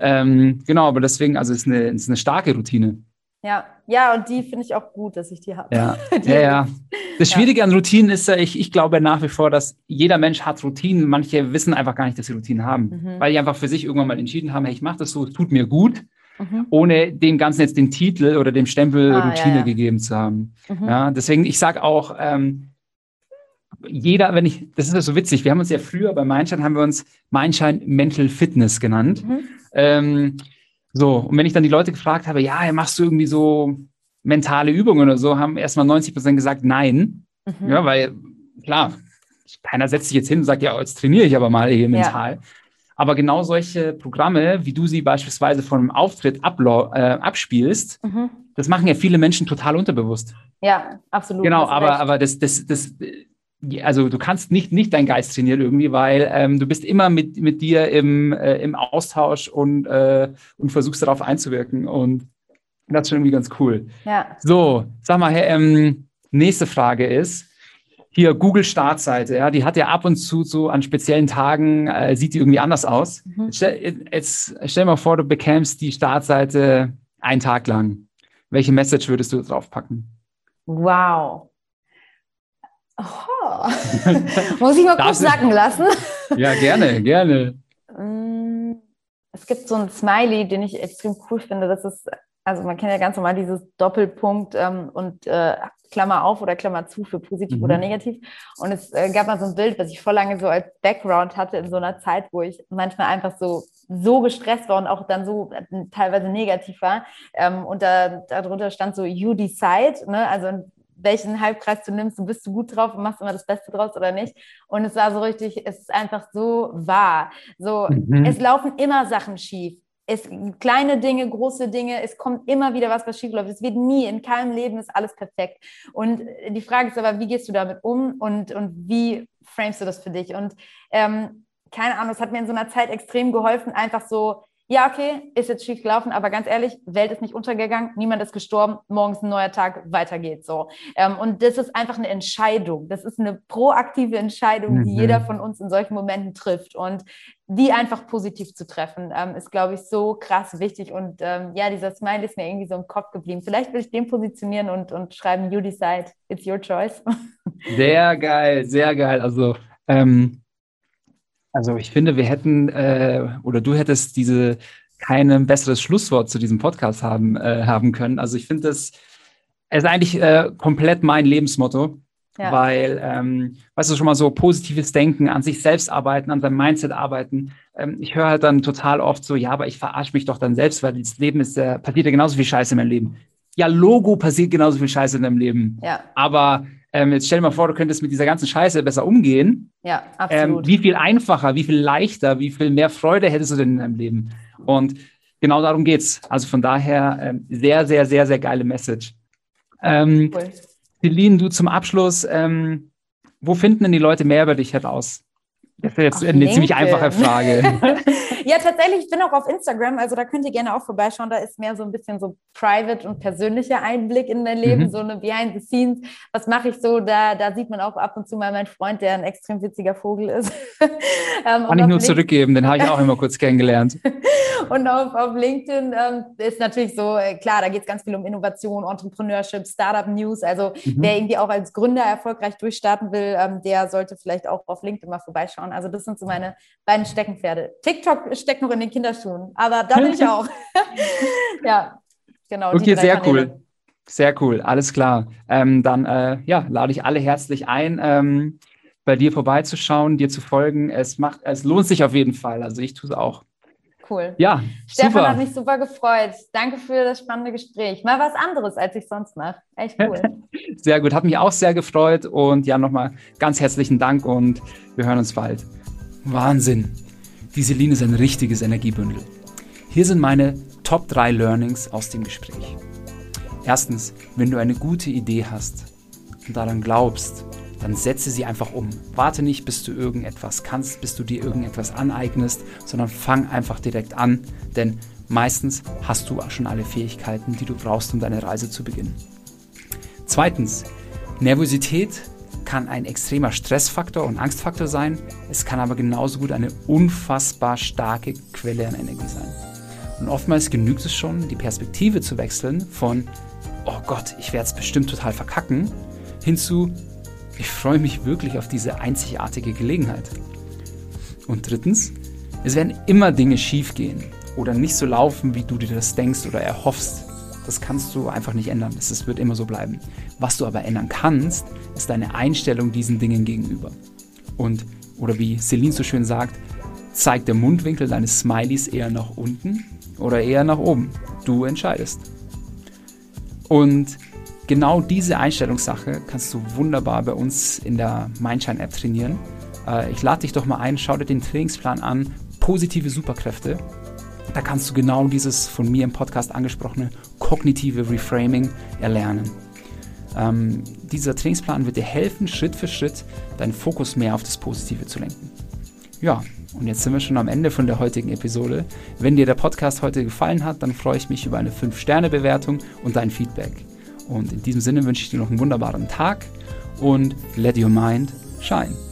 Ähm, genau, aber deswegen, also es ist eine, ist eine starke Routine. Ja, ja, und die finde ich auch gut, dass ich die habe. Ja, ja, ja. Das Schwierige ja. an Routinen ist ja, ich, ich glaube nach wie vor, dass jeder Mensch hat Routinen. Manche wissen einfach gar nicht, dass sie Routinen haben, mhm. weil die einfach für sich irgendwann mal entschieden haben, hey, ich mache das so, es tut mir gut, mhm. ohne dem Ganzen jetzt den Titel oder dem Stempel ah, Routine ja, gegeben zu haben. Mhm. Ja, deswegen, ich sage auch, ähm, jeder, wenn ich, das ist ja so witzig, wir haben uns ja früher bei Mindshine, haben wir uns Mindshine Mental Fitness genannt. Mhm. Ähm, so, und wenn ich dann die Leute gefragt habe, ja, machst du irgendwie so mentale Übungen oder so, haben erstmal 90 Prozent gesagt, nein. Mhm. Ja, weil, klar, keiner setzt sich jetzt hin und sagt, ja, jetzt trainiere ich aber mal hier mental. Ja. Aber genau solche Programme, wie du sie beispielsweise von einem Auftritt ablo äh, abspielst, mhm. das machen ja viele Menschen total unterbewusst. Ja, absolut. Genau, aber, aber das, das, das, also du kannst nicht, nicht deinen Geist trainieren irgendwie, weil ähm, du bist immer mit, mit dir im, äh, im Austausch und, äh, und versuchst darauf einzuwirken. Und das ist schon irgendwie ganz cool. Ja. So, sag mal, ähm, nächste Frage ist, hier Google Startseite, ja, die hat ja ab und zu so an speziellen Tagen, äh, sieht die irgendwie anders aus. Mhm. Jetzt, stell, jetzt stell mal vor, du bekämst die Startseite einen Tag lang. Welche Message würdest du drauf packen? Wow. Oh. Muss ich mal kurz sacken lassen? ja, gerne, gerne. Mm, es gibt so ein Smiley, den ich extrem cool finde. Das ist, also man kennt ja ganz normal dieses Doppelpunkt ähm, und äh, Klammer auf oder Klammer zu für positiv mhm. oder negativ. Und es äh, gab mal so ein Bild, was ich voll lange so als Background hatte in so einer Zeit, wo ich manchmal einfach so so gestresst war und auch dann so äh, teilweise negativ war. Ähm, und da, darunter stand so You decide, ne? also welchen Halbkreis du nimmst, du bist du gut drauf und machst immer das Beste draus oder nicht. Und es war so richtig, es ist einfach so wahr. So, mhm. es laufen immer Sachen schief. Es, kleine Dinge, große Dinge, es kommt immer wieder was, was schief läuft. Es wird nie, in keinem Leben ist alles perfekt. Und die Frage ist aber, wie gehst du damit um und, und wie framest du das für dich? Und ähm, keine Ahnung, es hat mir in so einer Zeit extrem geholfen, einfach so ja, okay, ist jetzt schief gelaufen, aber ganz ehrlich, Welt ist nicht untergegangen, niemand ist gestorben, morgens ein neuer Tag, weiter geht's so. Ähm, und das ist einfach eine Entscheidung. Das ist eine proaktive Entscheidung, mhm. die jeder von uns in solchen Momenten trifft. Und die einfach positiv zu treffen, ähm, ist, glaube ich, so krass wichtig. Und ähm, ja, dieser Smile ist mir irgendwie so im Kopf geblieben. Vielleicht will ich den positionieren und, und schreiben, you decide, it's your choice. Sehr geil, sehr geil. Also, ähm, also ich finde, wir hätten äh, oder du hättest diese kein besseres Schlusswort zu diesem Podcast haben, äh, haben können. Also ich finde das, es ist eigentlich äh, komplett mein Lebensmotto. Ja. Weil, ähm, weißt du, schon mal so positives Denken, an sich selbst arbeiten, an seinem Mindset arbeiten. Ähm, ich höre halt dann total oft so, ja, aber ich verarsche mich doch dann selbst, weil das Leben ist, äh, passiert ja genauso viel Scheiße in meinem Leben. Ja, Logo passiert genauso viel Scheiße in deinem Leben. Ja. Aber ähm, jetzt stell dir mal vor, du könntest mit dieser ganzen Scheiße besser umgehen. Ja, absolut. Ähm, wie viel einfacher, wie viel leichter, wie viel mehr Freude hättest du denn in deinem Leben? Und genau darum geht's. Also von daher ähm, sehr, sehr, sehr, sehr geile Message. Ähm, cool. Celine, du zum Abschluss, ähm, wo finden denn die Leute mehr über dich heraus? Das ist jetzt Ach, eine LinkedIn. ziemlich einfache Frage. ja, tatsächlich, ich bin auch auf Instagram, also da könnt ihr gerne auch vorbeischauen. Da ist mehr so ein bisschen so private und persönlicher Einblick in dein Leben, mhm. so eine Behind the Scenes. Was mache ich so? Da, da sieht man auch ab und zu mal meinen Freund, der ein extrem witziger Vogel ist. ähm, Kann ich nur LinkedIn zurückgeben, den habe ich auch immer kurz kennengelernt. und auf, auf LinkedIn ähm, ist natürlich so, äh, klar, da geht es ganz viel um Innovation, Entrepreneurship, Startup News. Also mhm. wer irgendwie auch als Gründer erfolgreich durchstarten will, ähm, der sollte vielleicht auch auf LinkedIn mal vorbeischauen anschauen. Also das sind so meine beiden Steckenpferde. TikTok steckt noch in den Kinderschuhen, aber da bin ich auch. ja, genau. Okay, sehr Kanäle. cool. Sehr cool, alles klar. Ähm, dann äh, ja, lade ich alle herzlich ein, ähm, bei dir vorbeizuschauen, dir zu folgen. Es macht, es lohnt sich auf jeden Fall. Also ich tue es auch. Cool. Ja, Stefan super. hat mich super gefreut. Danke für das spannende Gespräch. Mal was anderes, als ich sonst mache. Echt cool. sehr gut, hat mich auch sehr gefreut. Und ja, nochmal ganz herzlichen Dank und wir hören uns bald. Wahnsinn. Die Celine ist ein richtiges Energiebündel. Hier sind meine Top 3 Learnings aus dem Gespräch. Erstens, wenn du eine gute Idee hast und daran glaubst, dann setze sie einfach um. Warte nicht, bis du irgendetwas kannst, bis du dir irgendetwas aneignest, sondern fang einfach direkt an, denn meistens hast du schon alle Fähigkeiten, die du brauchst, um deine Reise zu beginnen. Zweitens, Nervosität kann ein extremer Stressfaktor und Angstfaktor sein, es kann aber genauso gut eine unfassbar starke Quelle an Energie sein. Und oftmals genügt es schon, die Perspektive zu wechseln von, oh Gott, ich werde es bestimmt total verkacken, hinzu, ich freue mich wirklich auf diese einzigartige Gelegenheit. Und drittens, es werden immer Dinge schiefgehen oder nicht so laufen, wie du dir das denkst oder erhoffst. Das kannst du einfach nicht ändern. Das wird immer so bleiben. Was du aber ändern kannst, ist deine Einstellung diesen Dingen gegenüber. Und, oder wie Celine so schön sagt, zeigt der Mundwinkel deines Smileys eher nach unten oder eher nach oben. Du entscheidest. Und genau diese Einstellungssache kannst du wunderbar bei uns in der Mindshine-App trainieren. Äh, ich lade dich doch mal ein, schau dir den Trainingsplan an, positive Superkräfte. Da kannst du genau dieses von mir im Podcast angesprochene kognitive Reframing erlernen. Ähm, dieser Trainingsplan wird dir helfen, Schritt für Schritt deinen Fokus mehr auf das Positive zu lenken. Ja, und jetzt sind wir schon am Ende von der heutigen Episode. Wenn dir der Podcast heute gefallen hat, dann freue ich mich über eine 5-Sterne-Bewertung und dein Feedback. Und in diesem Sinne wünsche ich dir noch einen wunderbaren Tag und let your mind shine.